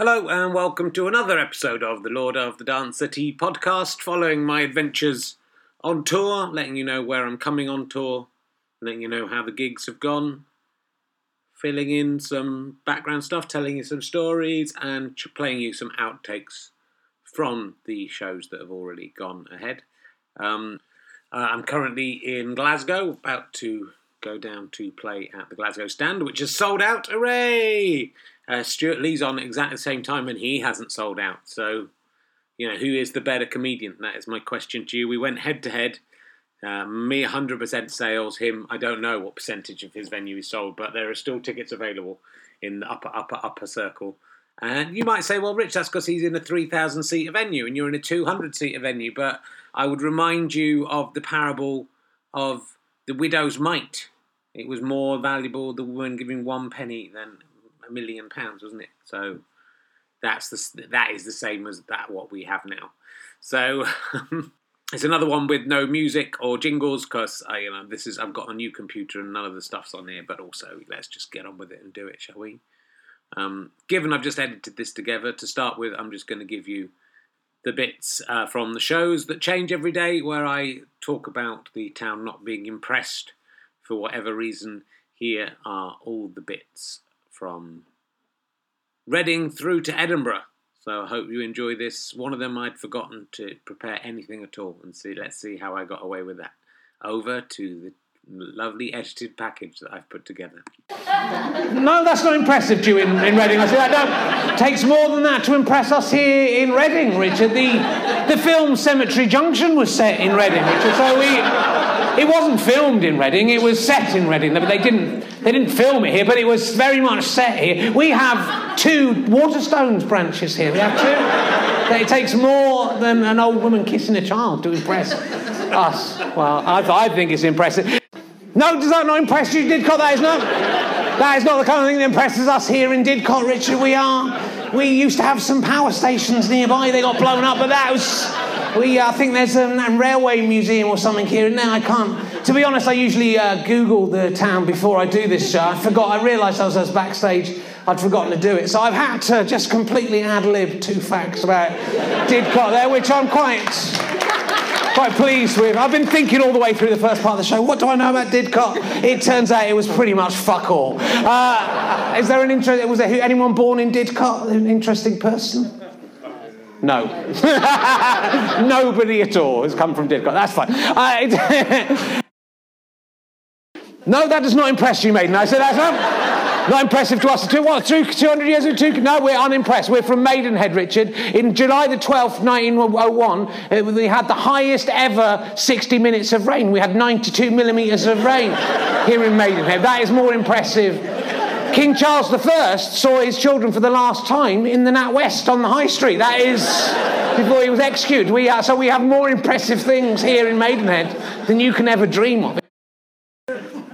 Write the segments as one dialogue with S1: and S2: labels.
S1: Hello, and welcome to another episode of the Lord of the Dance Settee podcast, following my adventures on tour, letting you know where I'm coming on tour, letting you know how the gigs have gone, filling in some background stuff, telling you some stories, and playing you some outtakes from the shows that have already gone ahead. Um, uh, I'm currently in Glasgow, about to go down to play at the Glasgow stand, which is sold out. Hooray! Uh, Stewart Lee's on exactly the same time, and he hasn't sold out. So, you know, who is the better comedian? That is my question to you. We went head to head. Uh, me 100% sales. Him, I don't know what percentage of his venue is sold, but there are still tickets available in the upper, upper, upper circle. And you might say, well, Rich, that's because he's in a 3,000 seater venue and you're in a 200 seater venue. But I would remind you of the parable of the widow's mite. It was more valuable the woman giving one penny than a million pounds, wasn't it? So that's the that is the same as that what we have now. So it's another one with no music or jingles because I you know this is I've got a new computer and none of the stuff's on here. But also let's just get on with it and do it, shall we? Um, given I've just edited this together to start with, I'm just going to give you the bits uh, from the shows that change every day, where I talk about the town not being impressed for whatever reason. Here are all the bits from Reading through to Edinburgh. So I hope you enjoy this. One of them I'd forgotten to prepare anything at all, and see. Let's see how I got away with that. Over to the lovely edited package that I've put together.
S2: No, that's not impressive to you in, in Reading. I said, don't. It takes more than that to impress us here in Reading, Richard. The, the film Cemetery Junction was set in Reading, Richard. So we, it wasn't filmed in Reading. It was set in Reading. But they didn't, they didn't film it here, but it was very much set here. We have two Waterstones branches here. We have two. It takes more than an old woman kissing a child to impress us. Well, I, I think it's impressive. No, does that not impress you, Didcot? That is not. That is not the kind of thing that impresses us here in Didcot, Richard. We are. We used to have some power stations nearby. They got blown up, but that was. We, uh, I think there's a, a railway museum or something here. And now I can't. To be honest, I usually uh, Google the town before I do this show. I forgot. I realised I was, I was backstage. I'd forgotten to do it, so I've had to just completely ad lib two facts about Didcot there, which I'm quite quite pleased with. I've been thinking all the way through the first part of the show, what do I know about Didcot? It turns out it was pretty much fuck all. Uh, is there an interest? Was there anyone born in Didcot? An interesting person? No. Nobody at all has come from Didcot. That's fine. No, that does not impress you, maiden. I said that's not, not impressive to us. Two, what, two, 200 years of two? No, we're unimpressed. We're from Maidenhead, Richard. In July the 12th, 1901, uh, we had the highest ever 60 minutes of rain. We had 92 millimetres of rain here in Maidenhead. That is more impressive. King Charles I saw his children for the last time in the Nat West on the High Street. That is before he was executed. We so we have more impressive things here in Maidenhead than you can ever dream of.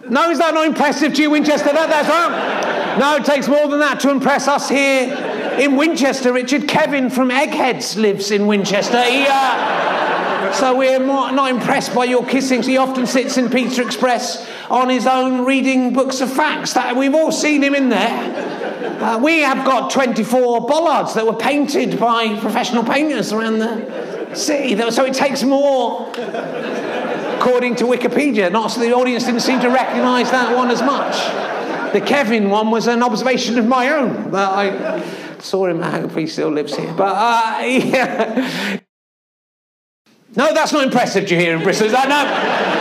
S2: No, is that not impressive to you, Winchester? That, that's right. No, it takes more than that to impress us here in Winchester. Richard Kevin from Eggheads lives in Winchester. He, uh, so we're more, not impressed by your kissing. He often sits in Pizza Express on his own reading books of facts. That we've all seen him in there. Uh, we have got 24 bollards that were painted by professional painters around the city. So it takes more according to Wikipedia. Not so the audience didn't seem to recognise that one as much. The Kevin one was an observation of my own, I saw him. I hope he still lives here. But uh, yeah. No, that's not impressive to you here in Bristol. That, no,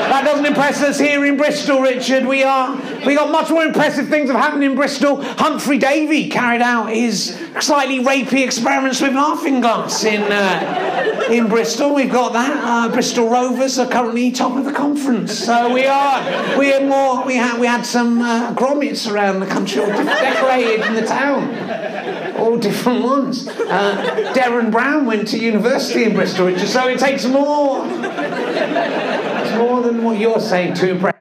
S2: that doesn't impress us here in Bristol, Richard. We are we got much more impressive things have happened in Bristol. Humphry Davy carried out his slightly rapey experiments with laughing gas in uh, in Bristol. We've got that. Uh, Bristol Rovers are currently top of the conference. So we are we had more. We had we had some uh, Gromits around the country, decorated in the town all different ones. Uh, Derren Brown went to university in Bristol, Richard, so it takes more. It's more than what you're saying to impress.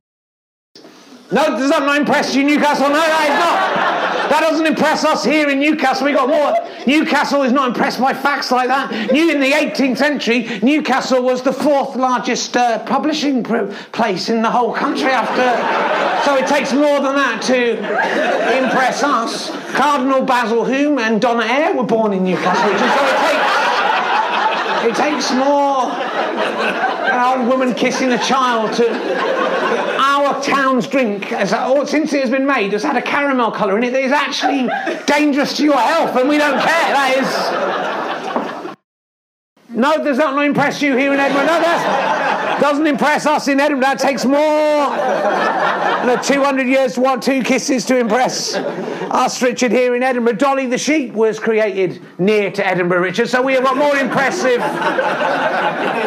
S2: No, does that not impress you, Newcastle? No, that is not.
S3: That doesn't impress us here in Newcastle. We got more. Newcastle is not impressed by facts like that. New in the 18th century, Newcastle was the fourth largest uh, publishing pr- place in the whole country after. So it takes more than that to impress us. Cardinal Basil Hume and Donna Air were born in Newcastle, so it takes. It takes more an old woman kissing a child to. Our town's drink, has, oh, since it has been made, has had a caramel colour in it that is actually dangerous to your health, and we don't care. That is. No, does that not impress you here in Edinburgh? No, that doesn't impress us in Edinburgh. That takes more than 200 years to want two kisses to impress us, Richard, here in Edinburgh. Dolly the sheep was created near to Edinburgh, Richard, so we have got more impressive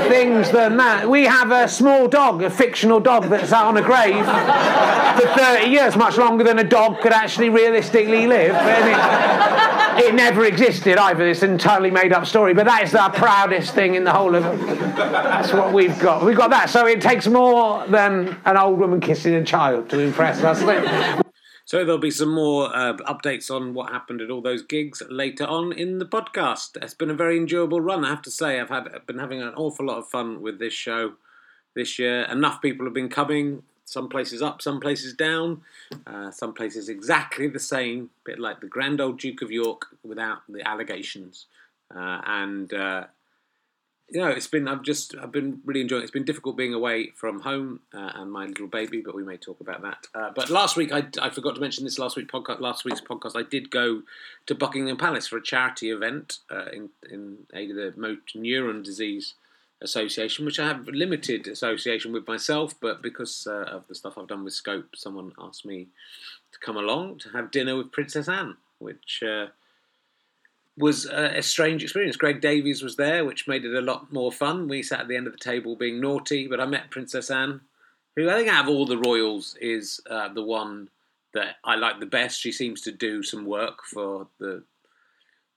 S3: things than that. We have a small dog, a fictional dog that's out on a grave for 30 years, much longer than a dog could actually realistically live. It, it never existed either. It's an entirely made up story, but that is our proudest thing in the whole of That's what we've got. We've got that. So it takes more than an old woman kissing a child to impress us.
S2: So there'll be some more uh, updates on what happened at all those gigs later on in the podcast. It's been a very enjoyable run, I have to say. I've had been having an awful lot of fun with this show this year. Enough people have been coming. Some places up, some places down, uh, some places exactly the same, bit like the grand old Duke of York without the allegations. Uh, and uh, you know, it's been I've just I've been really enjoying. it. It's been difficult being away from home uh, and my little baby, but we may talk about that. Uh, but last week I, I forgot to mention this last week podcast. Last week's podcast I did go to Buckingham Palace for a charity event uh, in in aid of the motor neuron disease association, which I have limited association with myself, but because uh, of the stuff I've done with Scope, someone asked me to come along to have dinner with Princess Anne, which uh, was a, a, strange experience. Greg Davies was there, which made it a lot more fun. We sat at the end of the table being naughty, but I met Princess Anne, who I think out of all the royals is uh, the one that I like the best. She seems to do some work for the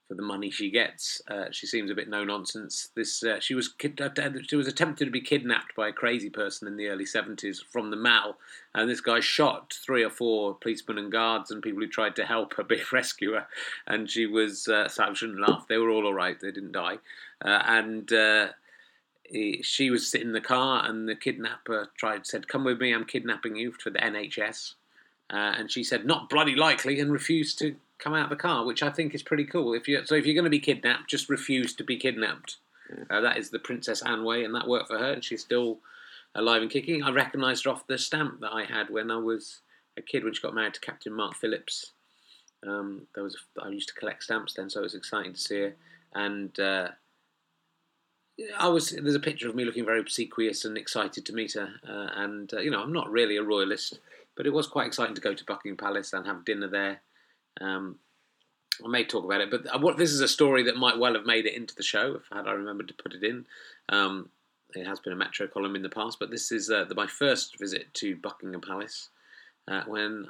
S2: for the money she gets. Uh, she seems a bit no nonsense. This uh, she was kid- uh, she was attempted to be kidnapped by a crazy person in the early seventies from the Mall, and this guy shot three or four policemen and guards and people who tried to help her be rescue her. And she was uh, so I shouldn't laugh. They were all all right. They didn't die, uh, and. Uh, she was sitting in the car, and the kidnapper tried said, "Come with me. I'm kidnapping you for the NHS." and she said, "Not bloody likely," and refused to come out of the car, which I think is pretty cool. If you so, if you're going to be kidnapped, just refuse to be kidnapped. Yeah. Uh, that is the Princess Anne way, and that worked for her, and she's still alive and kicking. I recognised her off the stamp that I had when I was a kid when she got married to Captain Mark Phillips. Um, there was a, I used to collect stamps then, so it was exciting to see her. And uh, I was there's a picture of me looking very obsequious and excited to meet her. Uh, and uh, you know, I'm not really a royalist, but it was quite exciting to go to Buckingham Palace and have dinner there um, I may talk about it, but what, this is a story that might well have made it into the show if I had I remembered to put it in. Um, it has been a Metro column in the past, but this is uh, the, my first visit to Buckingham Palace uh, when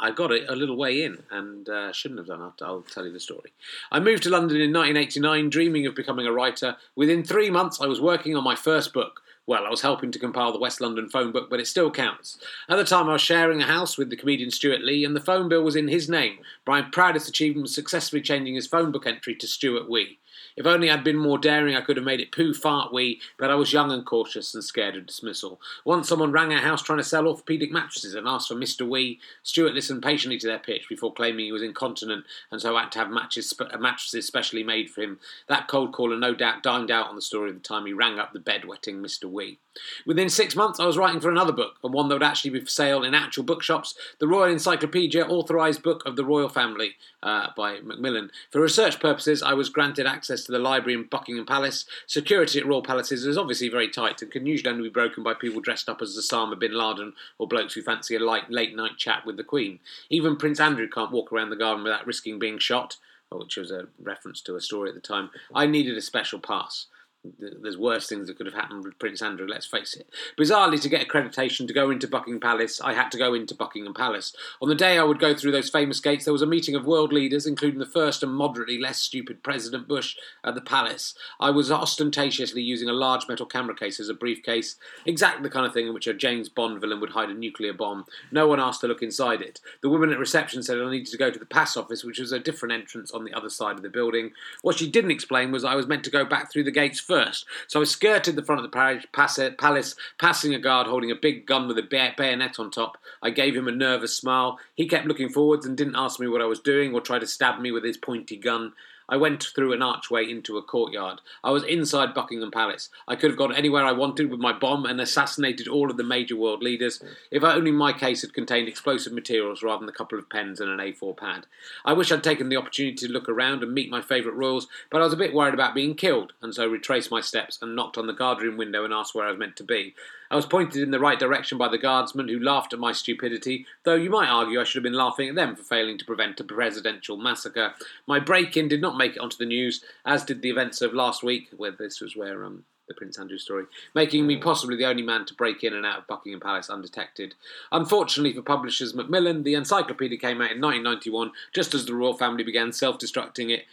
S2: I got it a little way in and uh, shouldn't have done. I'll, I'll tell you the story. I moved to London in 1989, dreaming of becoming a writer. Within three months, I was working on my first book. Well, I was helping to compile the West London phone book, but it still counts. At the time, I was sharing a house with the comedian Stewart Lee, and the phone bill was in his name. Brian's proudest achievement was successfully changing his phone book entry to Stewart Wee. If only I'd been more daring, I could have made it poo fart wee, but I was young and cautious and scared of dismissal. Once someone rang our house trying to sell orthopaedic mattresses and asked for Mr. Wee. Stewart listened patiently to their pitch before claiming he was incontinent and so had to have matches, mattresses specially made for him. That cold caller no doubt dined out on the story of the time he rang up the bedwetting Mr. Wee. Within six months, I was writing for another book, and one that would actually be for sale in actual bookshops the Royal Encyclopedia Authorised Book of the Royal Family uh, by Macmillan. For research purposes, I was granted access to the library in Buckingham Palace. Security at royal palaces is obviously very tight and can usually only be broken by people dressed up as Osama bin Laden or blokes who fancy a light, late night chat with the Queen. Even Prince Andrew can't walk around the garden without risking being shot, which was a reference to a story at the time. I needed a special pass. Th- there's worse things that could have happened with Prince Andrew, let's face it. Bizarrely, to get accreditation to go into Buckingham Palace, I had to go into Buckingham Palace. On the day I would go through those famous gates, there was a meeting of world leaders, including the first and moderately less stupid President Bush at the palace. I was ostentatiously using a large metal camera case as a briefcase, exactly the kind of thing in which a James Bond villain would hide a nuclear bomb. No one asked to look inside it. The woman at reception said I needed to go to the pass office, which was a different entrance on the other side of the building. What she didn't explain was I was meant to go back through the gates first. So I skirted the front of the palace, palace passing a guard holding a big gun with a bayonet on top. I gave him a nervous smile. He kept looking forwards and didn't ask me what I was doing or try to stab me with his pointy gun. I went through an archway into a courtyard. I was inside Buckingham Palace. I could have gone anywhere I wanted with my bomb and assassinated all of the major world leaders, if only my case had contained explosive materials rather than a couple of pens and an A4 pad. I wish I'd taken the opportunity to look around and meet my favourite royals, but I was a bit worried about being killed, and so retraced my steps and knocked on the guardroom window and asked where I was meant to be. I was pointed in the right direction by the guardsmen who laughed at my stupidity, though you might argue I should have been laughing at them for failing to prevent a presidential massacre. My break in did not make it onto the news, as did the events of last week, where this was where um, the Prince Andrew story, making me possibly the only man to break in and out of Buckingham Palace undetected. Unfortunately for publishers Macmillan, the encyclopedia came out in 1991, just as the royal family began self-destructing it,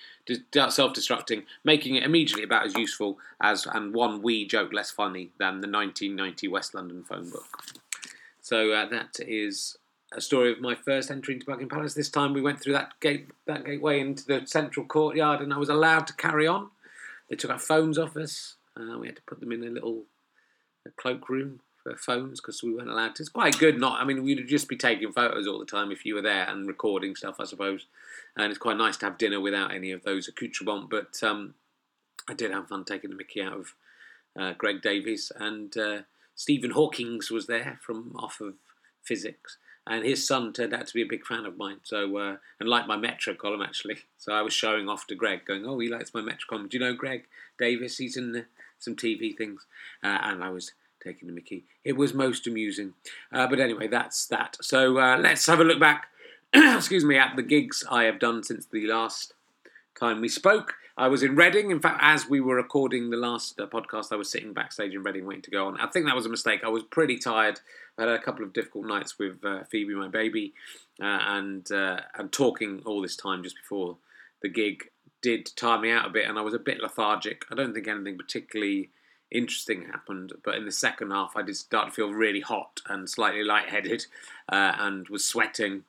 S2: self-destructing, making it immediately about as useful as and one wee joke less funny than the 1990 West London phone book. So uh, that is a story of my first entry into Buckingham Palace. This time we went through that gate, that gateway into the central courtyard, and I was allowed to carry on. They took our phones off us. Uh, we had to put them in a little a cloakroom for phones because we weren't allowed to. It's quite good. Not, I mean, we'd just be taking photos all the time if you were there and recording stuff, I suppose. And it's quite nice to have dinner without any of those accoutrements. But um, I did have fun taking the Mickey out of uh, Greg Davies and uh, Stephen Hawking's was there from off of physics and his son turned out to be a big fan of mine. So uh, and liked my Metro column actually. So I was showing off to Greg, going, "Oh, he likes my Metro column. Do you know Greg Davies? He's in the, some TV things." Uh, and I was taking the Mickey. It was most amusing. Uh, but anyway, that's that. So uh, let's have a look back. excuse me, at the gigs I have done since the last time we spoke. I was in Reading. In fact, as we were recording the last uh, podcast, I was sitting backstage in Reading waiting to go on. I think that was a mistake. I was pretty tired. I had a couple of difficult nights with uh, Phoebe, my baby, uh, and uh, and talking all this time just before the gig did tire me out a bit, and I was a bit lethargic. I don't think anything particularly interesting happened, but in the second half, I did start to feel really hot and slightly lightheaded, uh, and was sweating.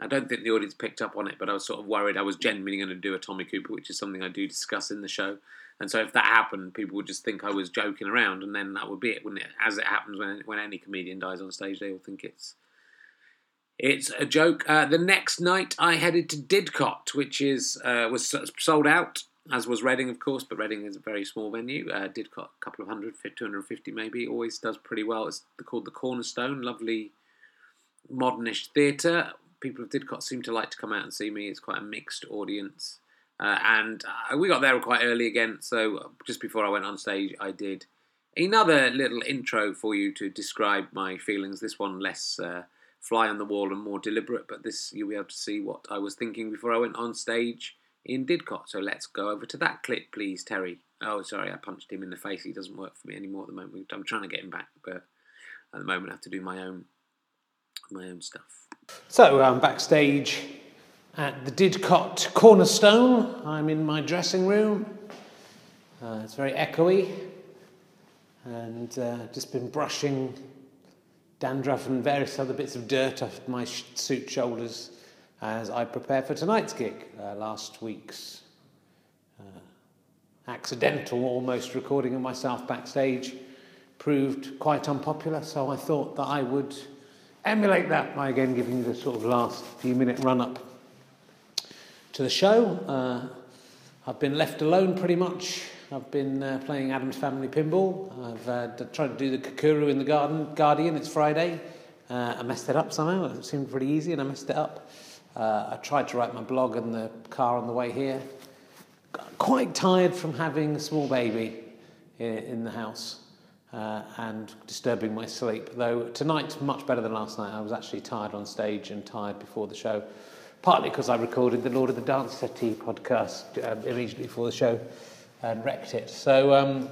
S2: I don't think the audience picked up on it, but I was sort of worried I was genuinely going to do a Tommy Cooper, which is something I do discuss in the show. And so if that happened, people would just think I was joking around, and then that would be it, wouldn't it? As it happens when when any comedian dies on stage, they all think it's it's a joke. Uh, the next night, I headed to Didcot, which is uh, was sold out, as was Reading, of course. But Reading is a very small venue. Uh, Didcot, a couple of hundred, 250 maybe, always does pretty well. It's called the Cornerstone, lovely modernish theatre people of Didcot seem to like to come out and see me. It's quite a mixed audience. Uh, and uh, we got there quite early again, so just before I went on stage, I did another little intro for you to describe my feelings. This one less uh, fly on the wall and more deliberate, but this you'll be able to see what I was thinking before I went on stage in Didcot. So let's go over to that clip, please, Terry. Oh, sorry, I punched him in the face. He doesn't work for me anymore at the moment. I'm trying to get him back, but at the moment I have to do my own my own stuff.
S4: So I'm um, backstage at the Didcot Cornerstone. I'm in my dressing room. Uh, it's very echoey, and uh, just been brushing dandruff and various other bits of dirt off my suit shoulders as I prepare for tonight's gig. Uh, last week's uh, accidental, almost recording of myself backstage proved quite unpopular, so I thought that I would emulate that by again giving you the sort of last few minute run up to the show. Uh, I've been left alone pretty much. I've been uh, playing Addams Family Pinball. I've uh, tried to do the Kakuro in the garden, Guardian. It's Friday. Uh, I messed it up somehow. It seemed pretty easy and I messed it up. Uh, I tried to write my blog in the car on the way here. Got quite tired from having a small baby in, in the house uh, and disturbing my sleep. Though tonight, much better than last night. I was actually tired on stage and tired before the show, partly because I recorded the Lord of the Dance Settee podcast uh, immediately before the show.
S2: And wrecked it. So, um,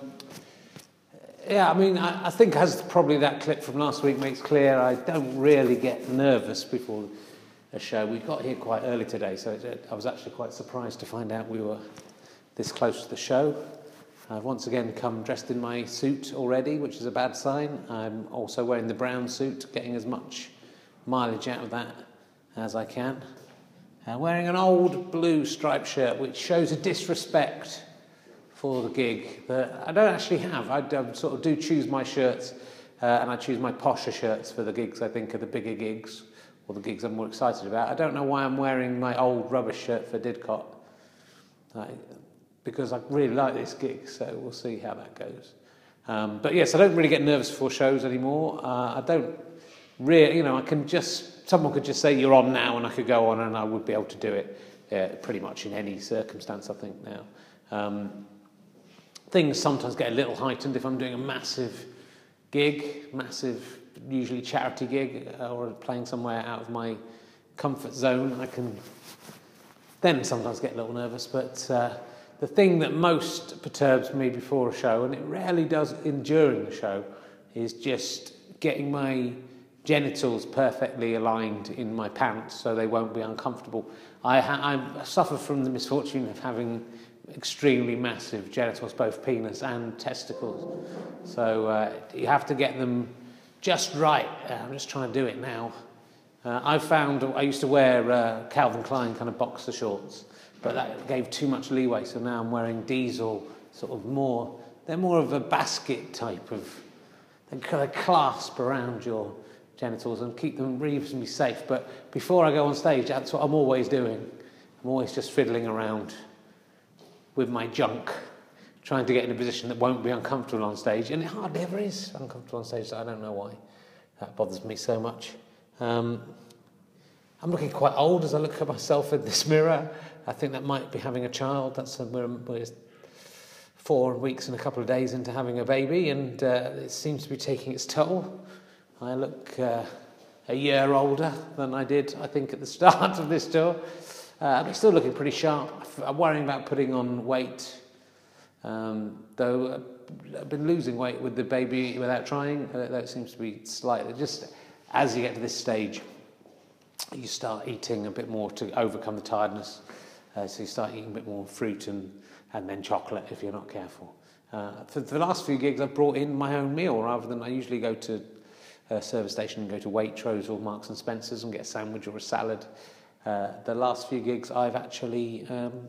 S2: yeah, I mean, I, I think as probably that clip from last week makes clear, I don't really get nervous before a show. We got here quite early today, so it, I was actually quite surprised to find out we were this close to the show. I've once again come dressed in my suit already, which is a bad sign. I'm also wearing the brown suit, getting as much mileage out of that as I can. Uh, wearing an old blue striped shirt, which shows a disrespect for the gig that I don't actually have. I sort of do choose my shirts, uh, and I choose my posher shirts for the gigs I think are the bigger gigs, or the gigs I'm more excited about. I don't know why I'm wearing my old rubbish shirt for Didcot. Uh, because I really like this gig, so we'll see how that goes. Um, but yes, I don't really get nervous before shows anymore. Uh, I don't really, you know, I can just, someone could just say you're on now and I could go on and I would be able to do it uh, pretty much in any circumstance, I think, now. Um, things sometimes get a little heightened if I'm doing a massive gig, massive, usually charity gig, uh, or playing somewhere out of my comfort zone. I can then sometimes get a little nervous, but uh, the thing that most perturbs me before a show, and it rarely does in during the show, is just getting my genitals perfectly aligned in my pants so they won't be uncomfortable. I, ha- I suffer from the misfortune of having extremely massive genitals, both penis and testicles. So uh, you have to get them just right. Uh, I'm just trying to do it now. Uh, I found I used to wear uh, Calvin Klein kind of boxer shorts but that gave too much leeway. So now I'm wearing diesel, sort of more, they're more of a basket type of, they kind of clasp around your genitals and keep them reasonably safe. But before I go on stage, that's what I'm always doing. I'm always just fiddling around with my junk, trying to get in a position that won't be uncomfortable on stage. And it hardly ever is uncomfortable on stage, so I don't know why that bothers me so much. Um, I'm looking quite old as I look at myself in this mirror. I think that might be having a child. That's we're, we're four weeks and a couple of days into having a baby, and uh, it seems to be taking its toll. I look uh, a year older than I did, I think, at the start of this tour. Uh, I'm still looking pretty sharp. I'm worrying about putting on weight, um, though uh, I've been losing weight with the baby without trying. Uh, that seems to be slightly just as you get to this stage, you start eating a bit more to overcome the tiredness. Uh, so you start eating a bit more fruit and, and then chocolate if you're not careful. Uh, for, the last few gigs, I've brought in my own meal rather than I usually go to a service station and go to Waitrose or Marks and Spencer's and get a sandwich or a salad. Uh, the last few gigs, I've actually um,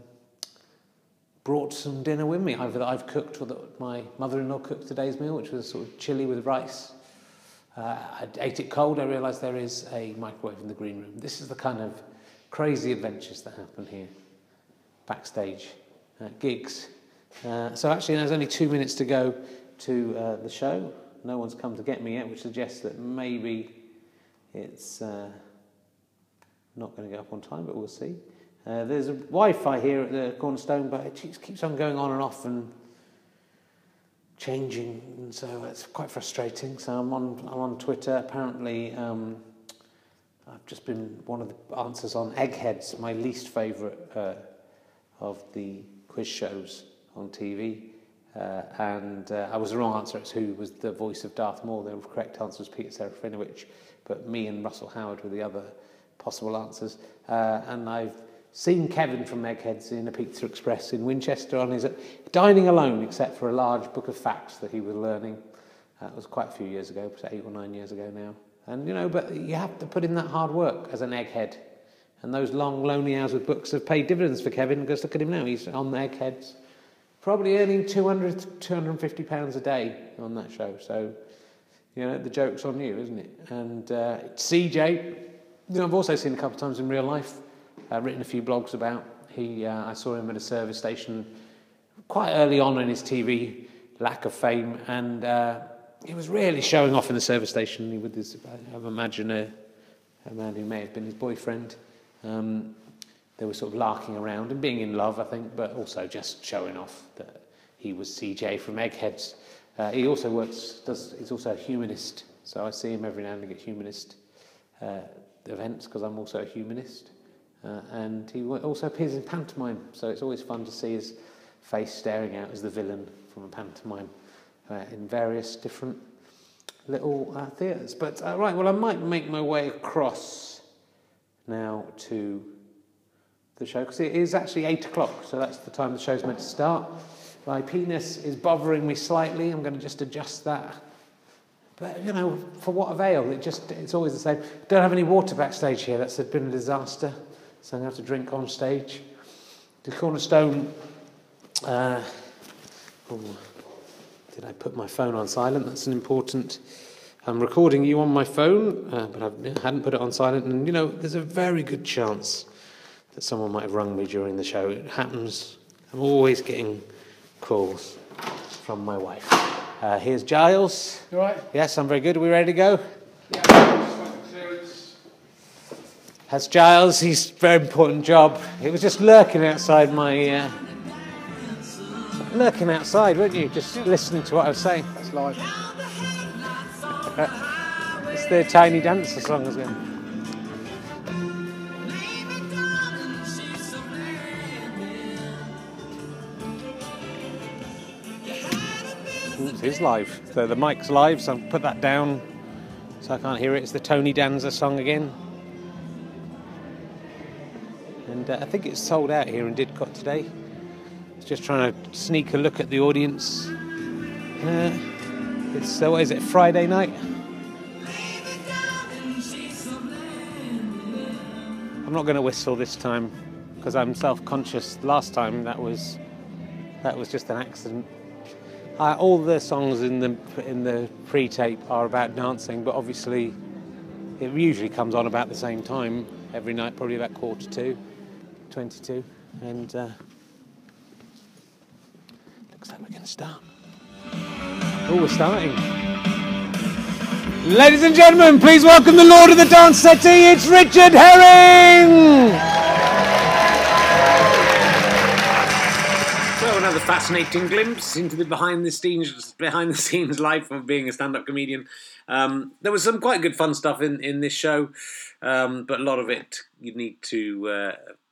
S2: brought some dinner with me. I've cooked or that my mother-in-law cooked today's meal, which was sort of chili with rice. Uh, I ate it cold. I realised there is a microwave in the green room. This is the kind of crazy adventures that happen here backstage uh, gigs. Uh, so actually, there's only two minutes to go to uh, the show. No one's come to get me yet, which suggests that maybe it's uh, not going to go up on time, but we'll see. Uh, there's a Wi-Fi here at the Cornerstone, but it keeps on going on and off and changing, and so it's quite frustrating. So I'm on I'm on Twitter. Apparently, um, I've just been one of the answers on Eggheads, my least favourite uh, of the quiz shows on TV. Uh, and uh, I was the wrong answer. It's who was the voice of Darth Maul. The correct answer was Peter Serafinowicz, but me and Russell Howard were the other possible answers. Uh, and I've seen Kevin from Eggheads in a Pizza Express in Winchester on his dining alone, except for a large book of facts that he was learning. That was quite a few years ago, eight or nine years ago now. And you know, but you have to put in that hard work as an egghead and those long, lonely hours with books have paid dividends for Kevin because look at him now. He's on Eggheads, probably earning 200, 250 pounds a day on that show. So, you know, the joke's on you, isn't it? And uh, CJ, you know, I've also seen a couple of times in real life, uh, written a few blogs about. He, uh, I saw him at a service station quite early on in his TV lack of fame, and uh, he was really showing off in the service station with his, I imagine, a, a man who may have been his boyfriend. Um, they were sort of larking around and being in love, I think, but also just showing off that he was CJ from Eggheads. Uh, he also works, does, he's also a humanist, so I see him every now and at humanist uh, events because I'm also a humanist. Uh, and he also appears in pantomime, so it's always fun to see his face staring out as the villain from a pantomime uh, in various different little uh, theatres. But uh, right, well, I might make my way across now to the show because it is actually eight o'clock, so that's the time the show's meant to start. My penis is bothering me slightly. I'm going to just adjust that. But you know, for what avail? It just it's always the same. Don't have any water backstage here. That's been a disaster. So I'm going to have to drink on stage. The Cornerstone. Uh, oh, did I put my phone on silent? That's an important. I'm recording you on my phone, uh, but I hadn't put it on silent. And you know, there's a very good chance that someone might have rung me during the show. It happens. I'm always getting calls from my wife. Uh, here's Giles.
S5: You all right?
S2: Yes, I'm very good. Are we ready to go?
S5: Yeah, just want the clearance.
S2: That's Giles. He's a very important job. He was just lurking outside my. Uh, lurking outside, weren't you? Just listening to what I was saying.
S5: That's live.
S2: It's the Tiny Dancer song as well. Is live. So the mic's live, so I've put that down so I can't hear it. It's the Tony Danza song again. And uh, I think it's sold out here in Didcot today. Just trying to sneak a look at the audience. Uh, it's, uh, what is it, Friday night? I'm not going to whistle this time because I'm self-conscious. Last time that was that was just an accident. Uh, all the songs in the in the pre-tape are about dancing, but obviously it usually comes on about the same time every night, probably about quarter to, 22, and uh, looks like we're going to start. Oh, we're starting. Ladies and gentlemen, please welcome the Lord of the Dance Settee. It's Richard Herring.
S1: Fascinating glimpse into the behind the scenes behind the scenes life of being a stand-up comedian. Um, there was some quite good fun stuff in, in this show, um, but a lot of it you need to uh,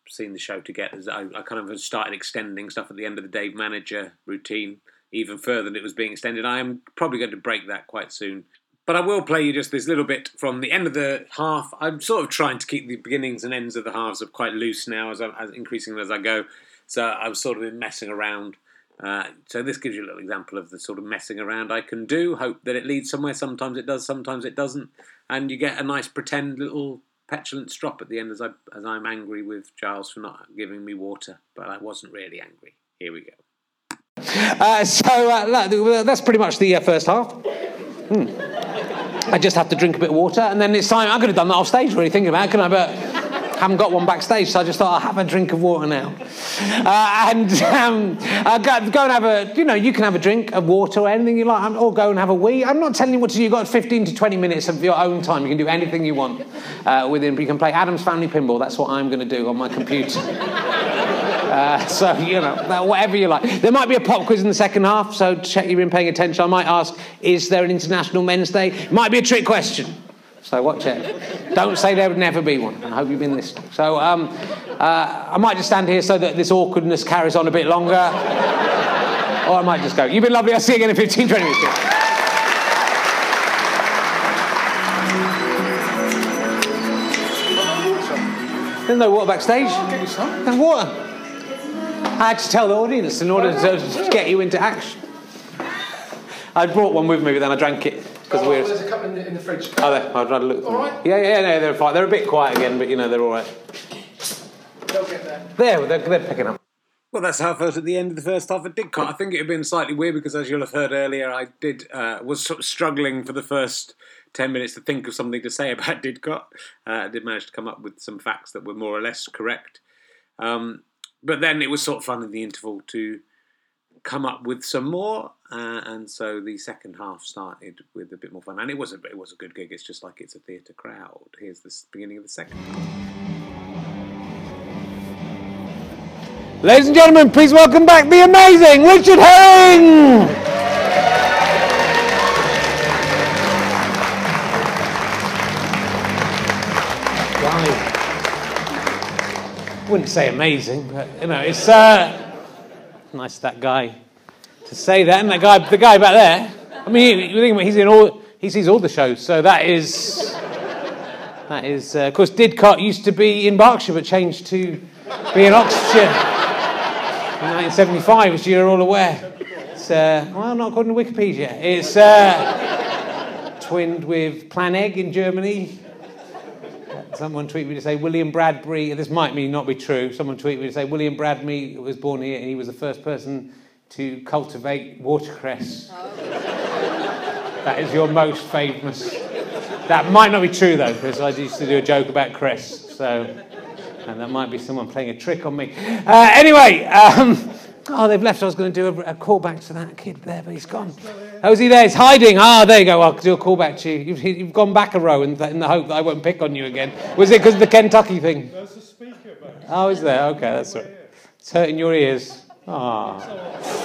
S1: seen the show to get. I, I kind of started extending stuff at the end of the Dave Manager routine even further than it was being extended. I am probably going to break that quite soon. But I will play you just this little bit from the end of the half. I'm sort of trying to keep the beginnings and ends of the halves quite loose now, as, I, as increasing as I go. So I've sort of been messing around. Uh, so this gives you a little example of the sort of messing around I can do. Hope that it leads somewhere. Sometimes it does, sometimes it doesn't, and you get a nice pretend little petulant strop at the end as I as I'm angry with Giles for not giving me water, but I wasn't really angry. Here we go.
S2: Uh, so uh, that's pretty much the uh, first half. Hmm. I just have to drink a bit of water, and then it's time. I could have done that off stage, really thinking about it, couldn't I? But haven't got one backstage, so I just thought I'll have a drink of water now. Uh, and um, uh, go, go and have a, you know, you can have a drink of water or anything you like, or go and have a wee. I'm not telling you what to do. You've got 15 to 20 minutes of your own time. You can do anything you want uh, within. You can play Addams Family Pinball. That's what I'm going to do on my computer. Uh, so, you know, whatever you like. There might be a pop quiz in the second half, so check you've been paying attention. I might ask, is there an International Men's Day? Might be a trick question. So watch it. Don't say there would never be one. I hope you've been listening. So um, uh, I might just stand here so that this awkwardness carries on a bit longer. or I might just go. You've been lovely. I'll see you again in 15, 20 minutes. There's no water backstage.
S5: You.
S2: There's water. I had to tell the audience in order to get you into action. I brought one with me, but then I drank it because
S5: Oh,
S2: we were.
S5: there's a couple in the, in the fridge.
S2: Oh, there. I'd rather look. at them.
S5: All right.
S2: Yeah, yeah, no, they're fine. They're a bit quiet again, but you know they're all right.
S5: They'll get there.
S2: There, they're, they're picking up.
S1: Well, that's how I felt at the end of the first half of Didcot. I think it had been slightly weird because, as you'll have heard earlier, I did uh, was sort of struggling for the first ten minutes to think of something to say about Didcot. Uh, I did manage to come up with some facts that were more or less correct, um, but then it was sort of fun in the interval to come up with some more, uh, and so the second half started with a bit more fun, and it was a it was a good gig. It's just like it's a theatre crowd. Here's the beginning of the second half.
S2: Ladies and gentlemen, please welcome back the amazing Richard Herring. Wouldn't say amazing, but you know, it's uh, nice that guy to say that. And that guy, the guy back there, I mean, he's in all, he sees all the shows. So that is, that is, uh, of course, Didcot used to be in Berkshire, but changed to be in Oxfordshire in 1975, as you're all aware. It's, uh, well, not according to Wikipedia. It's uh, twinned with Planegg in Germany. Someone tweeted me to say William Bradbury. This might me not be true. Someone tweeted me to say William Bradbury was born here and he was the first person to cultivate watercress. that is your most famous. That might not be true though, because I used to do a joke about cress. So, and that might be someone playing a trick on me. Uh, anyway. Um, Oh, they've left. I was going to do a, a callback to that kid there, but he's gone. Oh, is he there? He's hiding. Ah, there you go. I'll do a callback to you. You've, you've gone back a row in the, in the hope that I won't pick on you again. Was it because of the Kentucky thing?
S6: There's a speaker back.
S2: Oh, is there? Okay, that's right. It's hurting your ears. Ah.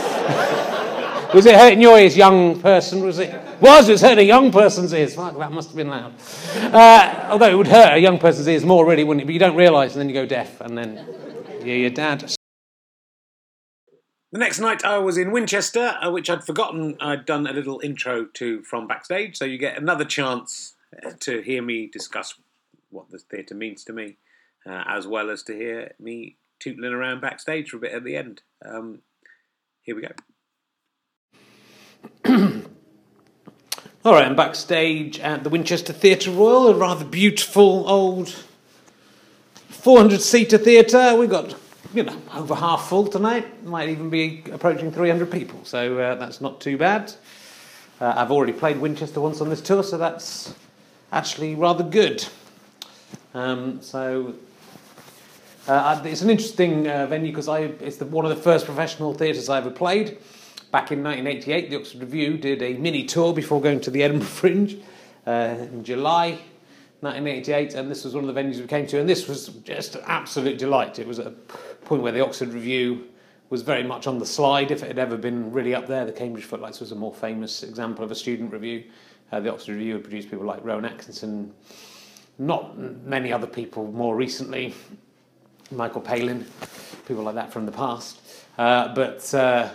S2: Was it hurting your ears, young person? Was it? Was it hurting a young person's ears? Fuck, that must have been loud. Uh, although it would hurt a young person's ears more, really, wouldn't it? But you don't realise, and then you go deaf, and then yeah, your dad.
S1: The next night I was in Winchester, uh, which I'd forgotten I'd done a little intro to from backstage, so you get another chance uh, to hear me discuss what the theatre means to me, uh, as well as to hear me tootling around backstage for a bit at the end. Um, here we go.
S2: All right, I'm backstage at the Winchester Theatre Royal, a rather beautiful old 400 seater theatre. We've got you know, over half full tonight. Might even be approaching 300 people, so uh, that's not too bad. Uh, I've already played Winchester once on this tour, so that's actually rather good. Um, so uh, it's an interesting uh, venue because it's the, one of the first professional theatres I ever played. Back in 1988, the Oxford Revue did a mini tour before going to the Edinburgh Fringe uh, in July 1988, and this was one of the venues we came to, and this was just an absolute delight. It was a point where the Oxford Revue was very much on the slide. If it had ever been really up there, the Cambridge Footlights was a more famous example of a student revue. Uh, the Oxford Revue had produced people like Rowan Atkinson, not many other people more recently, Michael Palin, people like that from the past. Uh, but uh,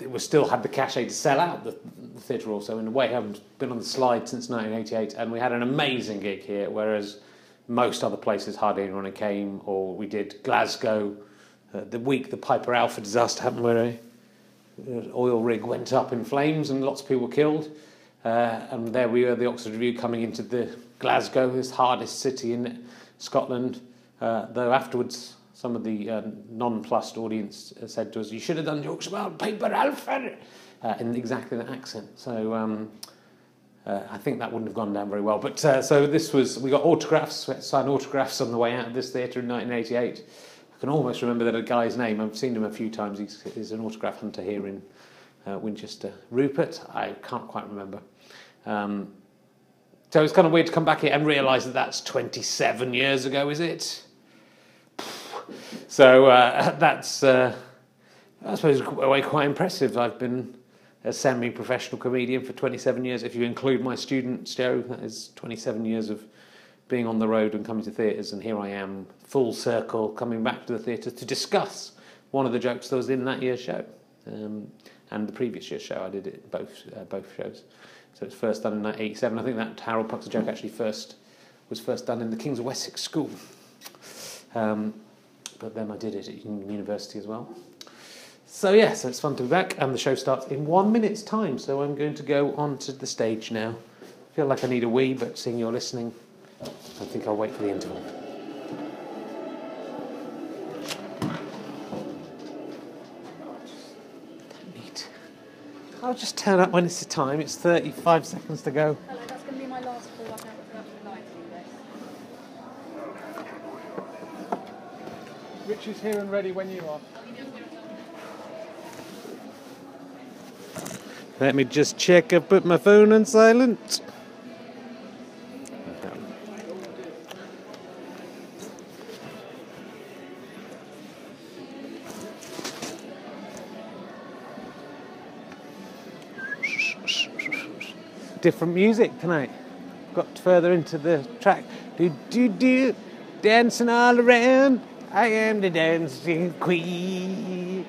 S2: it was still had the cachet to sell out the, the theatre also in a way. I haven't been on the slide since 1988 and we had an amazing gig here whereas most other places hardly anyone came or we did Glasgow uh, the week the Piper Alpha disaster happened where a oil rig went up in flames and lots of people were killed. Uh, and there we were the Oxford Revue, coming into the Glasgow this hardest city in Scotland uh, though afterwards some of the uh, nonplussed audience said to us, "You should have done jokes about Piper Alpha," uh, in exactly that accent. So um, uh, I think that wouldn't have gone down very well. But uh, so this was we got autographs, signed autographs on the way out of this theatre in 1988. I can almost remember that guy's name. I've seen him a few times. He's, he's an autograph hunter here in uh, Winchester. Rupert, I can't quite remember. Um, so it's kind of weird to come back here and realise that that's 27 years ago, is it? So uh, that's, uh, I suppose, quite impressive. I've been a semi professional comedian for 27 years. If you include my student show, that is 27 years of being on the road and coming to theatres. And here I am, full circle, coming back to the theatre to discuss one of the jokes that was in that year's show. Um, and the previous year's show, I did it both uh, both shows. So it's first done in 1987. I think that Harold Puxer joke actually first was first done in the Kings of Wessex School. Um, but then I did it at university as well. So yeah, so it's fun to be back, and the show starts in one minute's time. So I'm going to go onto the stage now. I feel like I need a wee, but seeing you're listening, I think I'll wait for the interval. I'll just turn up when it's the time. It's 35 seconds to go.
S7: Hello, that's going to be my last call. I've never forgotten the
S5: Rich is here and ready when you are.
S2: Let me just check I've put my phone on silent. Different music tonight. Got further into the track. Do do do, dancing all around. I am the dancing queen.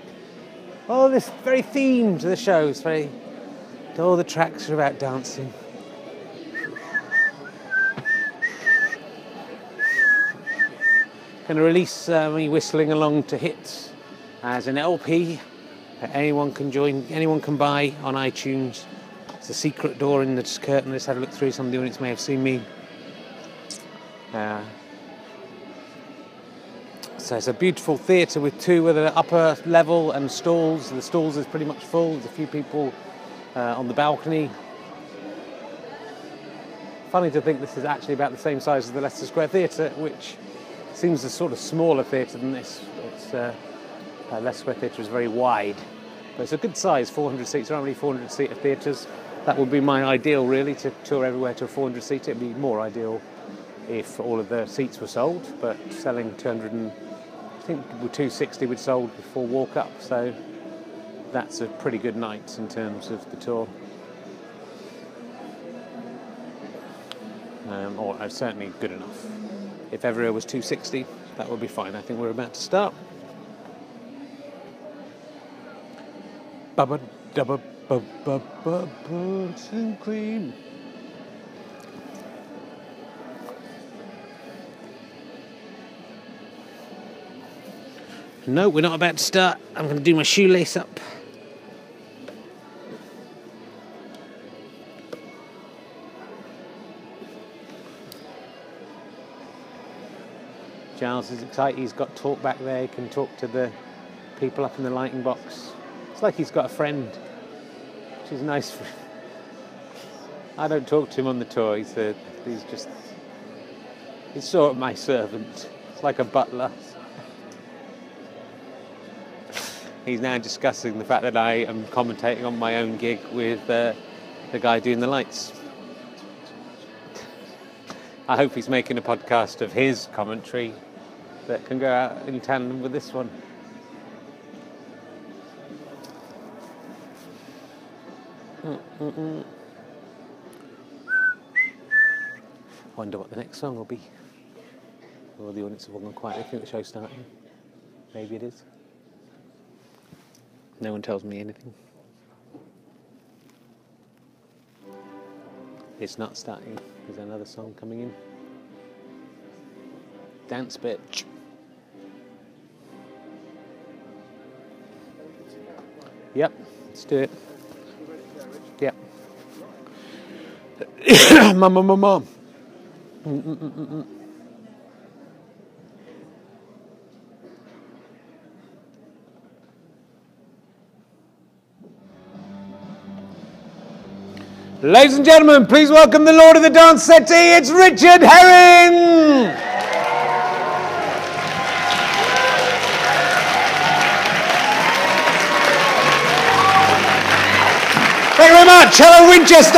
S2: All this very theme to the show is very. All the tracks are about dancing. Going to release uh, me whistling along to hits as an LP that anyone can join, anyone can buy on iTunes. It's a secret door in the curtain. Let's have a look through. Some of the audience may have seen me. Uh, so it's a beautiful theatre with two with an upper level and stalls. The stalls is pretty much full. There's a few people uh, on the balcony. Funny to think this is actually about the same size as the Leicester Square Theatre, which seems a sort of smaller theatre than this. It's, uh, uh, Leicester Square Theatre is very wide, but it's a good size, 400 seats. There aren't really 400 seater theatres. That would be my ideal, really, to tour everywhere to a 400 seater. It'd be more ideal if all of the seats were sold, but selling 200 and I think with 260 we'd sold before walk up, so that's a pretty good night in terms of the tour. Um, or uh, certainly good enough. If everywhere was 260, that would be fine. I think we're about to start. Bubba dubba bubba bubba and cream. No, we're not about to start. I'm going to do my shoelace up. Giles is excited. He's got talk back there. He can talk to the people up in the lighting box. It's like he's got a friend, which is nice. I don't talk to him on the tour. He's, a, he's just he's sort of my servant. It's like a butler. He's now discussing the fact that I am commentating on my own gig with uh, the guy doing the lights. I hope he's making a podcast of his commentary that can go out in tandem with this one. Mm-mm-mm. Wonder what the next song will be. Or the audience have all gone quiet. They think the show's starting. Maybe it is. No one tells me anything. It's not starting. There's another song coming in. Dance bitch. Yep, let's do it. Yep. mum, mum, mum, mum. Mm, mm, mm, Ladies and gentlemen, please welcome the Lord of the Dance Settee. It's Richard Herring. Thank you very much. Hello, Winchester.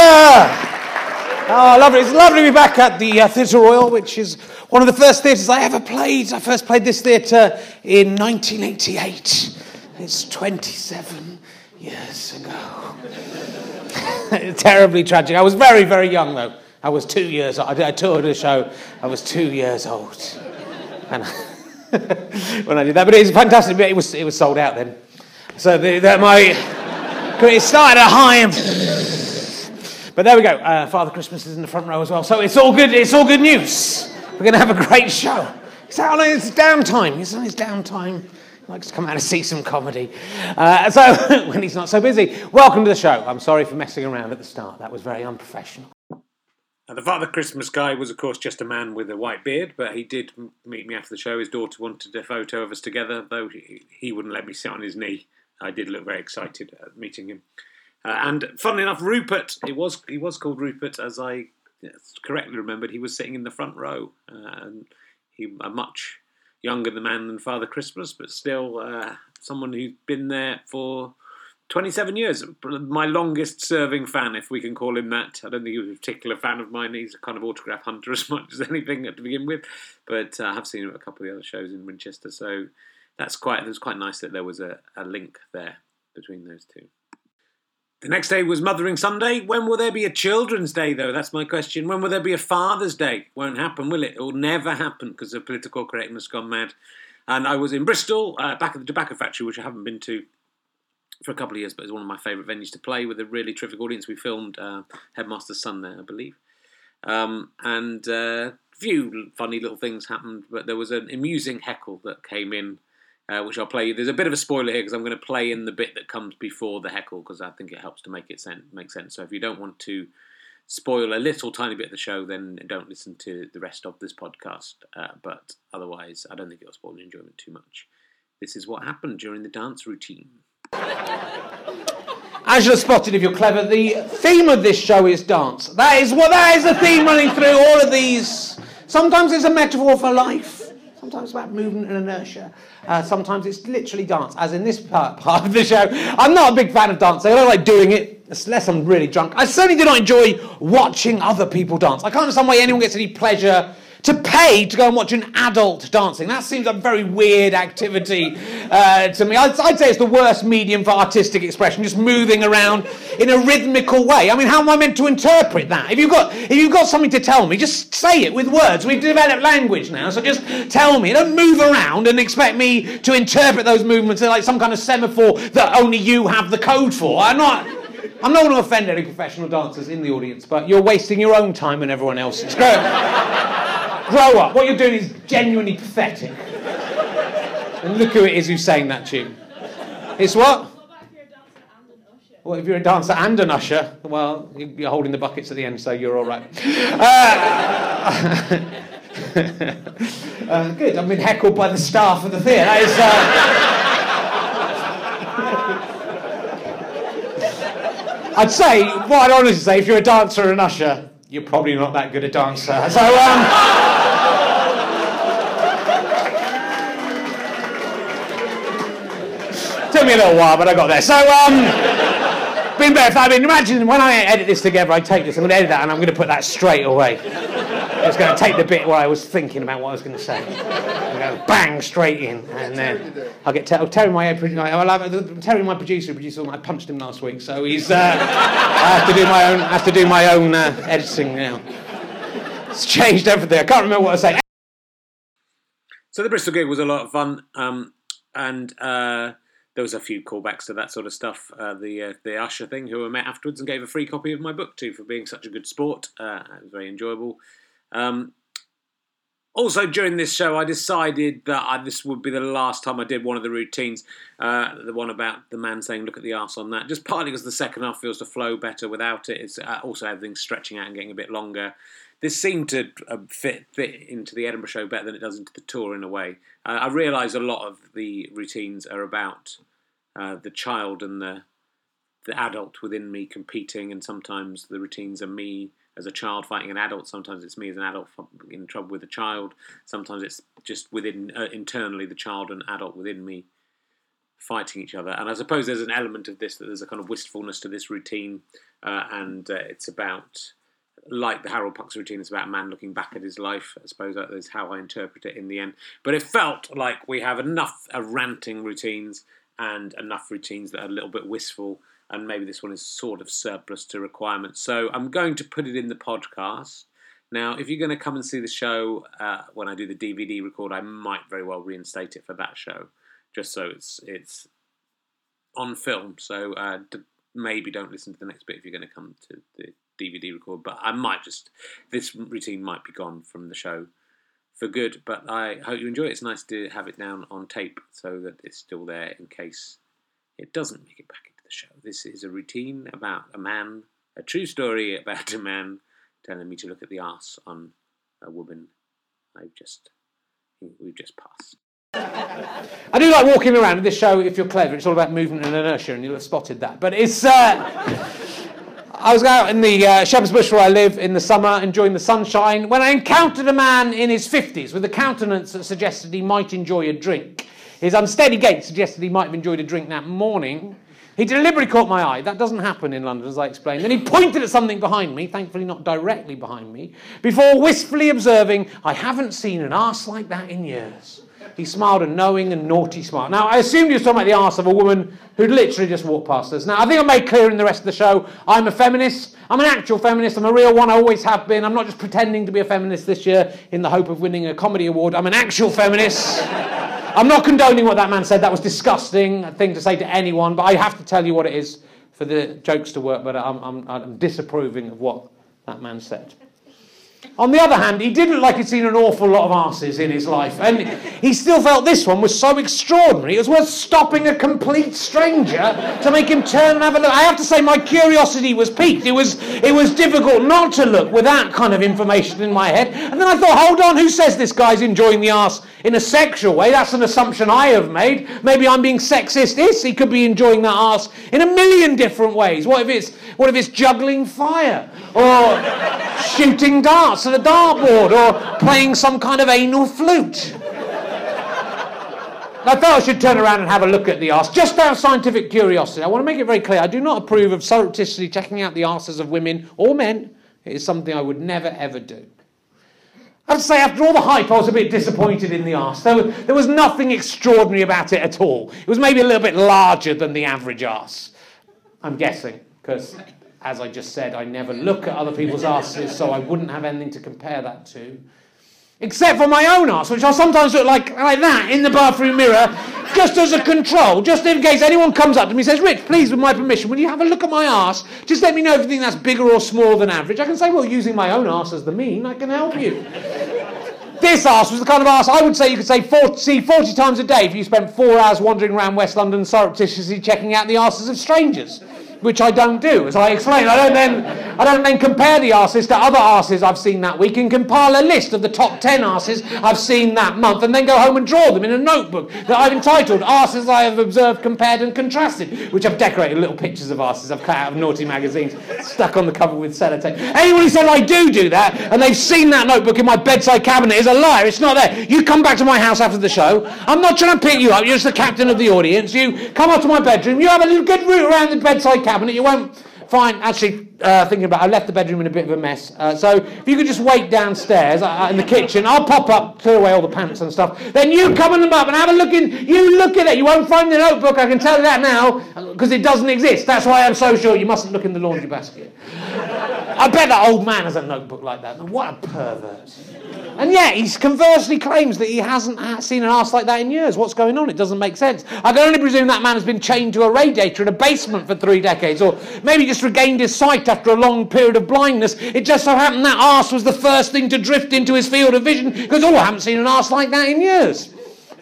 S2: Oh, lovely. It's lovely to be back at the uh, Theatre Royal, which is one of the first theatres I ever played. I first played this theatre in 1988. It's 27 years ago. Terribly tragic. I was very, very young, though. I was two years old. I toured a show. I was two years old. And when I did that, but it was fantastic. It was, it was sold out then. So the, the, my, it started at high and but there we go. Uh, Father Christmas is in the front row as well. So it's all good. It's all good news. We're going to have a great show. It's out on his downtime. He's on his downtime. Likes to come out and see some comedy. Uh, so when he's not so busy. Welcome to the show. I'm sorry for messing around at the start. That was very unprofessional.
S1: And the Father Christmas guy was, of course, just a man with a white beard, but he did meet me after the show. His daughter wanted a photo of us together, though he, he wouldn't let me sit on his knee. I did look very excited at meeting him. Uh, and funnily enough, Rupert, it was he was called Rupert, as I correctly remembered. He was sitting in the front row, uh, and he a much younger the man than Father Christmas, but still uh, someone who's been there for 27 years. My longest serving fan, if we can call him that. I don't think he was a particular fan of mine. He's a kind of autograph hunter as much as anything to begin with, but uh, I have seen him at a couple of the other shows in Winchester. So that's quite it was quite nice that there was a, a link there between those two. The next day was Mothering Sunday. When will there be a Children's Day, though? That's my question. When will there be a Father's Day? Won't happen, will it? It will never happen because the political correctness gone mad. And I was in Bristol, uh, back at the tobacco factory, which I haven't been to for a couple of years, but it's one of my favourite venues to play with a really terrific audience. We filmed uh, Headmaster's Son there, I believe. Um, and uh, a few funny little things happened, but there was an amusing heckle that came in, uh, which I'll play you. There's a bit of a spoiler here because I'm going to play in the bit that comes before the heckle because I think it helps to make it sen- make sense. So if you don't want to spoil a little tiny bit of the show, then don't listen to the rest of this podcast. Uh, but otherwise, I don't think it'll spoil the enjoyment too much. This is what happened during the dance routine.
S2: As you've spotted, if you're clever, the theme of this show is dance. That is what that is the theme running through all of these. Sometimes it's a metaphor for life. Sometimes about movement and inertia. Uh, sometimes it's literally dance, as in this part, part of the show. I'm not a big fan of dancing. I don't like doing it, unless I'm really drunk. I certainly do not enjoy watching other people dance. I can't understand why anyone gets any pleasure to pay to go and watch an adult dancing. That seems a very weird activity uh, to me. I'd, I'd, say it's the worst medium for artistic expression, just moving around in a rhythmical way. I mean, how am I meant to interpret that? If you've got, if you've got something to tell me, just say it with words. We've developed language now, so just tell me. Don't move around and expect me to interpret those movements like some kind of semaphore that only you have the code for. I'm not. I'm not going to offend any professional dancers in the audience, but you're wasting your own time and everyone else's. Go. Grow up. What you're doing is genuinely pathetic. And look who it is who's saying that tune. It's what? Well, if you're a dancer and an usher, well, you're holding the buckets at the end, so you're all right. Uh, uh, good. I've been heckled by the staff of the theatre. Uh... I'd say, what I'd honestly say, if you're a dancer or an usher, you're probably not that good a dancer. So, um, Took me a little while, but I got there. So, um, been better. I mean, imagine when I edit this together, I take this, I'm going to edit that, and I'm going to put that straight away. I was going to take the bit where I was thinking about what I was going to say. And go bang straight in, and then I'll get Terry, Terry my Terry, my producer, producer. I punched him last week, so he's. Uh, I have to do my own. I have to do my own uh, editing now. It's changed everything. I can't remember what I was saying.
S1: So the Bristol gig was a lot of fun, um, and. Uh, there was a few callbacks to that sort of stuff. Uh, the uh, the Usher thing, who I met afterwards and gave a free copy of my book to for being such a good sport. Uh, it was very enjoyable. Um, also, during this show, I decided that I, this would be the last time I did one of the routines, uh, the one about the man saying, "Look at the ass on that." Just partly because the second half feels to flow better without it. It's uh, also everything's stretching out and getting a bit longer this seemed to uh, fit fit into the Edinburgh show better than it does into the tour in a way. Uh, I realise a lot of the routines are about uh, the child and the the adult within me competing, and sometimes the routines are me as a child fighting an adult. Sometimes it's me as an adult in trouble with a child. Sometimes it's just within uh, internally the child and adult within me fighting each other. And I suppose there's an element of this that there's a kind of wistfulness to this routine, uh, and uh, it's about like the Harold Puck's routine, it's about a man looking back at his life. I suppose that is how I interpret it in the end. But it felt like we have enough of ranting routines and enough routines that are a little bit wistful, and maybe this one is sort of surplus to requirements. So I'm going to put it in the podcast. Now, if you're going to come and see the show uh, when I do the DVD record, I might very well reinstate it for that show, just so it's it's on film. So uh, d- maybe don't listen to the next bit if you're going to come to the DVD record, but I might just this routine might be gone from the show for good. But I hope you enjoy it. It's nice to have it down on tape so that it's still there in case it doesn't make it back into the show. This is a routine about a man, a true story about a man telling me to look at the ass on a woman I've just we've just passed.
S2: I do like walking around this show. If you're clever, it's all about movement and inertia, and you'll have spotted that. But it's. Uh, I was out in the uh, Shepherd's Bush where I live in the summer, enjoying the sunshine, when I encountered a man in his 50s with a countenance that suggested he might enjoy a drink. His unsteady gait suggested he might have enjoyed a drink that morning. He deliberately caught my eye. That doesn't happen in London, as I explained. Then he pointed at something behind me, thankfully not directly behind me, before wistfully observing, I haven't seen an arse like that in years. He smiled a knowing and naughty smile. Now, I assumed he was talking about the arse of a woman who'd literally just walked past us. Now, I think I made clear in the rest of the show I'm a feminist. I'm an actual feminist. I'm a real one. I always have been. I'm not just pretending to be a feminist this year in the hope of winning a comedy award. I'm an actual feminist. I'm not condoning what that man said. That was disgusting a thing to say to anyone. But I have to tell you what it is for the jokes to work. But I'm, I'm, I'm disapproving of what that man said. On the other hand, he didn't like he'd seen an awful lot of arses in his life, and he still felt this one was so extraordinary. It was worth stopping a complete stranger to make him turn and have a look. I have to say, my curiosity was piqued. It was, it was difficult not to look with that kind of information in my head. And then I thought, hold on, who says this guy's enjoying the arse in a sexual way? That's an assumption I have made. Maybe I'm being sexist. Yes, he could be enjoying that ass in a million different ways. What if it's, what if it's juggling fire or shooting darts at a dartboard or playing some kind of anal flute? I thought I should turn around and have a look at the arse, just out of scientific curiosity. I want to make it very clear I do not approve of surreptitiously checking out the arses of women or men. It is something I would never ever do. I have to say, after all the hype, I was a bit disappointed in the arse. There was, there was nothing extraordinary about it at all. It was maybe a little bit larger than the average arse. I'm guessing, because as I just said, I never look at other people's asses, so I wouldn't have anything to compare that to except for my own ass, which I sometimes look like, like that in the bathroom mirror, just as a control, just in case anyone comes up to me and says, Rich, please, with my permission, will you have a look at my ass? Just let me know if you think that's bigger or smaller than average. I can say, well, using my own ass as the mean, I can help you. This ass was the kind of ass I would say you could say 40, see 40 times a day if you spent four hours wandering around West London surreptitiously checking out the asses of strangers which I don't do. As I explained, I don't then I don't then compare the arses to other arses I've seen that week and compile a list of the top ten arses I've seen that month and then go home and draw them in a notebook that I've entitled Arses I Have Observed, Compared and Contrasted, which I've decorated little pictures of arses I've cut out of naughty magazines, stuck on the cover with sellotape. Anyone who said I do do that and they've seen that notebook in my bedside cabinet is a liar. It's not there. You come back to my house after the show. I'm not trying to pick you up. You're just the captain of the audience. You come up to my bedroom. You have a little good route around the bedside cabinet. You won't find. Actually, uh, thinking about, I left the bedroom in a bit of a mess. Uh, so if you could just wait downstairs uh, in the kitchen, I'll pop up, clear away all the pants and stuff. Then you come on them up and have a look in. You look at it. You won't find the notebook. I can tell you that now because it doesn't exist. That's why I'm so sure you mustn't look in the laundry basket. I bet that old man has a notebook like that. What a pervert. And yet, he conversely claims that he hasn't seen an ass like that in years. What's going on? It doesn't make sense. I can only presume that man has been chained to a radiator in a basement for three decades, or maybe just regained his sight after a long period of blindness. It just so happened that ass was the first thing to drift into his field of vision, because, oh, I haven't seen an ass like that in years.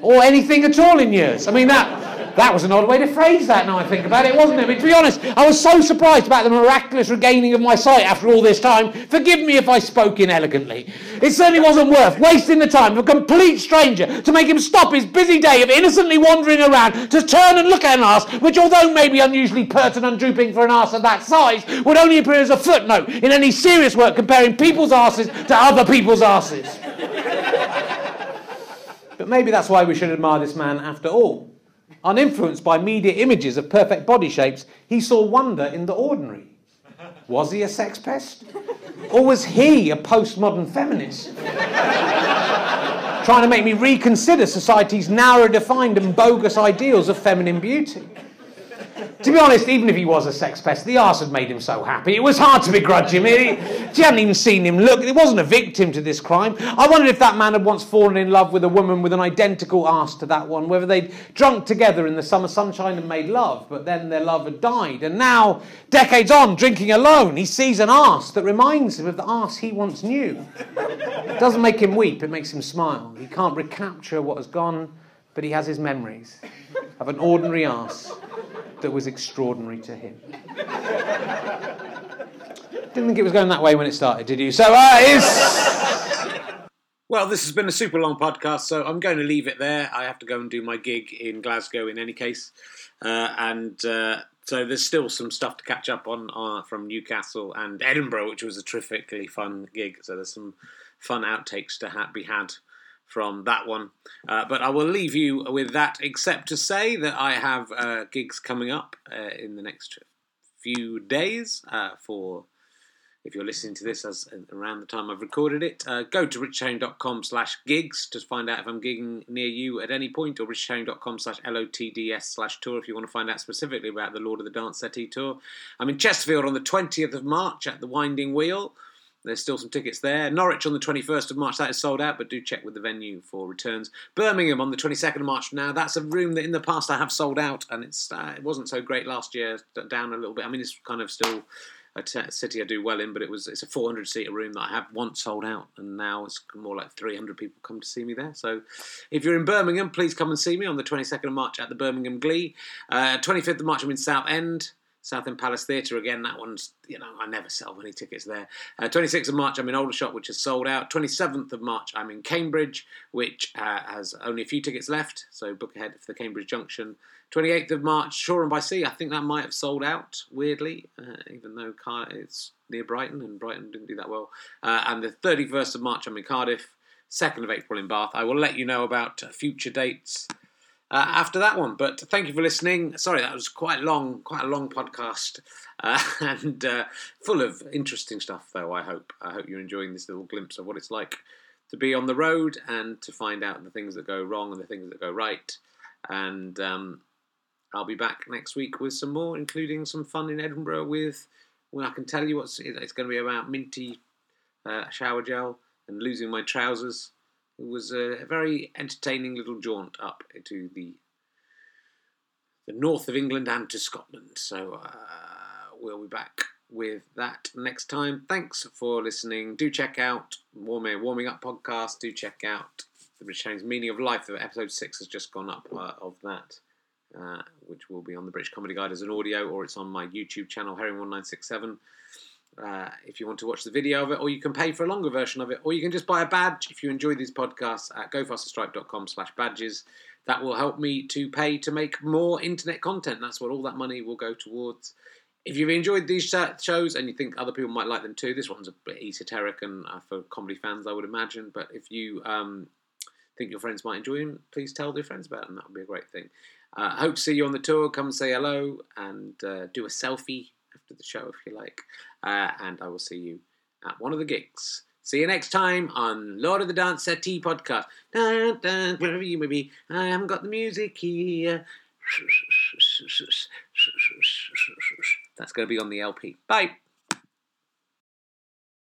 S2: Or anything at all in years. I mean, that. That was an odd way to phrase that now I think about it, wasn't it? But to be honest, I was so surprised about the miraculous regaining of my sight after all this time. Forgive me if I spoke inelegantly. It certainly wasn't worth wasting the time of a complete stranger to make him stop his busy day of innocently wandering around to turn and look at an arse, which, although maybe unusually pert and undrooping for an arse of that size, would only appear as a footnote in any serious work comparing people's arses to other people's arses. but maybe that's why we should admire this man after all. Uninfluenced by media images of perfect body shapes, he saw wonder in the ordinary. Was he a sex pest? Or was he a postmodern feminist? Trying to make me reconsider society's narrow defined and bogus ideals of feminine beauty. To be honest, even if he was a sex pest, the arse had made him so happy. It was hard to begrudge him. she hadn't even seen him look. It wasn't a victim to this crime. I wondered if that man had once fallen in love with a woman with an identical arse to that one, whether they'd drunk together in the summer sunshine and made love, but then their love had died. And now, decades on, drinking alone, he sees an arse that reminds him of the arse he once knew. It doesn't make him weep, it makes him smile. He can't recapture what has gone, but he has his memories of an ordinary ass that was extraordinary to him. Didn't think it was going that way when it started, did you? So, uh, is.
S1: Well, this has been a super long podcast, so I'm going to leave it there. I have to go and do my gig in Glasgow in any case. Uh, and uh, so there's still some stuff to catch up on uh, from Newcastle and Edinburgh, which was a terrifically fun gig. So there's some fun outtakes to ha- be had from that one. Uh, but I will leave you with that, except to say that I have uh, gigs coming up uh, in the next few days uh, for. If you're listening to this as around the time I've recorded it, uh, go to richherring.com slash gigs to find out if I'm gigging near you at any point, or richherring.com slash lotds slash tour if you want to find out specifically about the Lord of the Dance Settee tour. I'm in Chesterfield on the 20th of March at the Winding Wheel.
S2: There's still some tickets there. Norwich on the 21st of March, that is sold out, but do check with the venue for returns. Birmingham on the 22nd of March. Now, that's a room that in the past I have sold out, and it's uh, it wasn't so great last year, down a little bit. I mean, it's kind of still a t- city I do well in, but it was it's a 400 seater room that I have once sold out, and now it's more like 300 people come to see me there. So, if you're in Birmingham, please come and see me on the 22nd of March at the Birmingham Glee. Uh, 25th of March, I'm in Southend. Southend Palace Theatre again. That one's you know I never sell many tickets there. Uh, 26th of March I'm in Aldershot, which is sold out. 27th of March I'm in Cambridge, which uh, has only a few tickets left. So book ahead for the Cambridge Junction. 28th of March Shoreham by Sea. I think that might have sold out weirdly, uh, even though it's near Brighton and Brighton didn't do that well. Uh, and the 31st of March I'm in Cardiff. 2nd of April in Bath. I will let you know about future dates uh, after that one. But thank you for listening. Sorry, that was quite long, quite a long podcast, uh, and uh, full of interesting stuff. Though I hope I hope you're enjoying this little glimpse of what it's like to be on the road and to find out the things that go wrong and the things that go right. And um, I'll be back next week with some more, including some fun in Edinburgh with. Well, I can tell you what's it's going to be about minty uh, shower gel and losing my trousers. It was a very entertaining little jaunt up to the the north of England and to Scotland. So uh, we'll be back with that next time. Thanks for listening. Do check out Warming, Warming Up podcast. Do check out the British Chinese Meaning of Life. Episode six has just gone up uh, of that. Uh, which will be on the British Comedy Guide as an audio, or it's on my YouTube channel, Herring1967. Uh, if you want to watch the video of it, or you can pay for a longer version of it, or you can just buy a badge if you enjoy these podcasts at gofasterstripe.com slash badges. That will help me to pay to make more internet content. That's what all that money will go towards. If you've enjoyed these shows and you think other people might like them too, this one's a bit esoteric and uh, for comedy fans, I would imagine. But if you um, think your friends might enjoy them, please tell their friends about them. That would be a great thing. Uh, hope to see you on the tour. Come say hello and uh, do a selfie after the show if you like. Uh, and I will see you at one of the gigs. See you next time on Lord of the Dance Settee Podcast. Dun, dun, wherever you may be, I haven't got the music here. That's going to be on the LP. Bye.